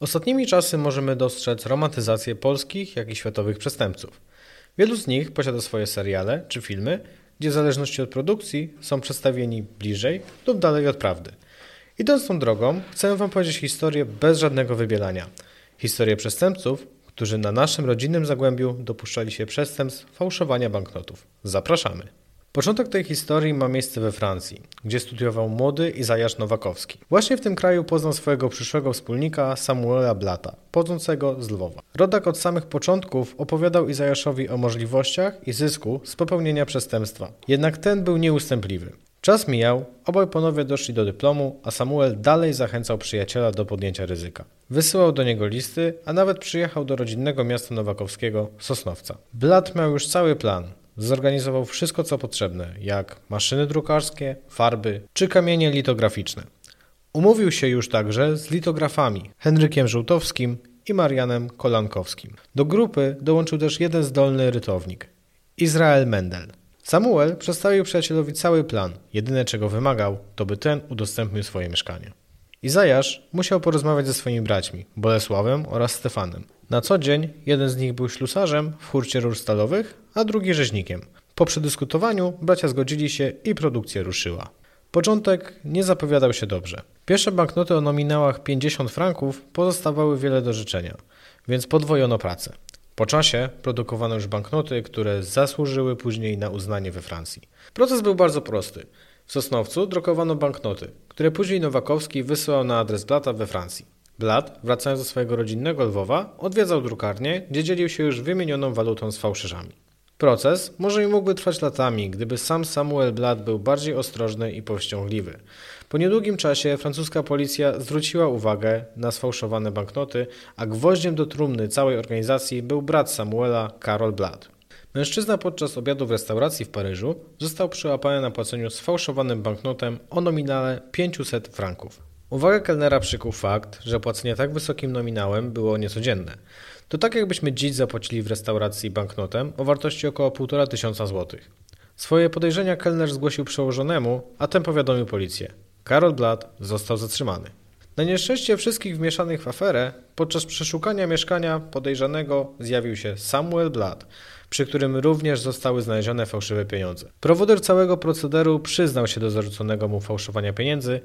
Ostatnimi czasy możemy dostrzec romantyzację polskich, jak i światowych przestępców. Wielu z nich posiada swoje seriale czy filmy, gdzie w zależności od produkcji są przedstawieni bliżej lub dalej od prawdy. Idąc tą drogą, chcę Wam powiedzieć historię bez żadnego wybielania. Historię przestępców, którzy na naszym rodzinnym zagłębiu dopuszczali się przestępstw fałszowania banknotów. Zapraszamy. Początek tej historii ma miejsce we Francji, gdzie studiował młody Izajasz Nowakowski. Właśnie w tym kraju poznał swojego przyszłego wspólnika Samuela Blata, pochodzącego z Lwowa. Rodak od samych początków opowiadał Izajaszowi o możliwościach i zysku z popełnienia przestępstwa. Jednak ten był nieustępliwy. Czas mijał, obaj panowie doszli do dyplomu, a Samuel dalej zachęcał przyjaciela do podjęcia ryzyka. Wysyłał do niego listy, a nawet przyjechał do rodzinnego miasta Nowakowskiego, Sosnowca. Blat miał już cały plan. Zorganizował wszystko co potrzebne, jak maszyny drukarskie, farby czy kamienie litograficzne. Umówił się już także z litografami Henrykiem Żółtowskim i Marianem Kolankowskim. Do grupy dołączył też jeden zdolny rytownik Izrael Mendel. Samuel przedstawił przyjacielowi cały plan. Jedyne czego wymagał, to by ten udostępnił swoje mieszkanie. Izajasz musiał porozmawiać ze swoimi braćmi, Bolesławem oraz Stefanem. Na co dzień jeden z nich był ślusarzem w hurcie rur stalowych, a drugi rzeźnikiem. Po przedyskutowaniu bracia zgodzili się i produkcja ruszyła. Początek nie zapowiadał się dobrze. Pierwsze banknoty o nominałach 50 franków pozostawały wiele do życzenia, więc podwojono pracę. Po czasie produkowano już banknoty, które zasłużyły później na uznanie we Francji. Proces był bardzo prosty. W Sosnowcu drukowano banknoty, które później Nowakowski wysyłał na adres Blata we Francji. Blat, wracając do swojego rodzinnego Lwowa, odwiedzał drukarnię, gdzie dzielił się już wymienioną walutą z fałszerzami. Proces może i mógłby trwać latami, gdyby sam Samuel Blat był bardziej ostrożny i powściągliwy. Po niedługim czasie francuska policja zwróciła uwagę na sfałszowane banknoty, a gwoździem do trumny całej organizacji był brat Samuela, Karol Blat. Mężczyzna podczas obiadu w restauracji w Paryżu został przyłapany na płaceniu sfałszowanym banknotem o nominale 500 franków. Uwagę kelnera przykuł fakt, że płacenie tak wysokim nominałem było niecodzienne. To tak jakbyśmy dziś zapłacili w restauracji banknotem o wartości około 1,5 tysiąca złotych. Swoje podejrzenia kelner zgłosił przełożonemu, a ten powiadomił policję. Karol Blatt został zatrzymany. Na nieszczęście wszystkich wmieszanych w aferę, podczas przeszukania mieszkania podejrzanego zjawił się Samuel Blatt, przy którym również zostały znalezione fałszywe pieniądze. Prowoder całego procederu przyznał się do zarzuconego mu fałszowania pieniędzy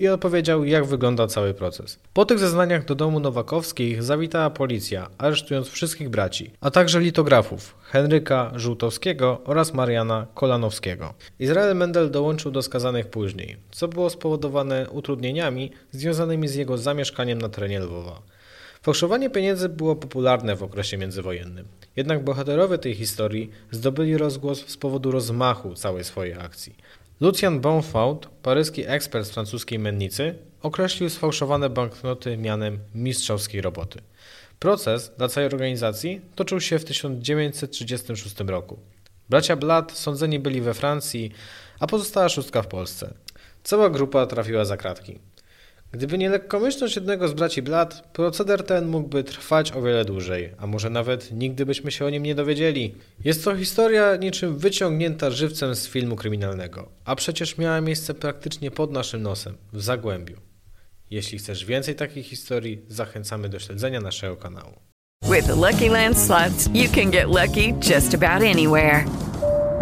i opowiedział, jak wygląda cały proces. Po tych zeznaniach do domu Nowakowskich zawitała policja, aresztując wszystkich braci, a także litografów Henryka Żółtowskiego oraz Mariana Kolanowskiego. Izrael Mendel dołączył do skazanych później, co było spowodowane utrudnieniami związanymi z jego zamieszkaniem na terenie Lwowa. Fałszowanie pieniędzy było popularne w okresie międzywojennym. Jednak bohaterowie tej historii zdobyli rozgłos z powodu rozmachu całej swojej akcji. Lucian Bonfaut, paryski ekspert z francuskiej mennicy, określił sfałszowane banknoty mianem mistrzowskiej roboty. Proces dla całej organizacji toczył się w 1936 roku. Bracia Blatt sądzeni byli we Francji, a pozostała szóstka w Polsce. Cała grupa trafiła za kratki. Gdyby nie lekkomyślność jednego z braci Blat, proceder ten mógłby trwać o wiele dłużej, a może nawet nigdy byśmy się o nim nie dowiedzieli. Jest to historia niczym wyciągnięta żywcem z filmu kryminalnego, a przecież miała miejsce praktycznie pod naszym nosem, w Zagłębiu. Jeśli chcesz więcej takich historii, zachęcamy do śledzenia naszego kanału. With the Lucky Land slots, you can get lucky just about anywhere.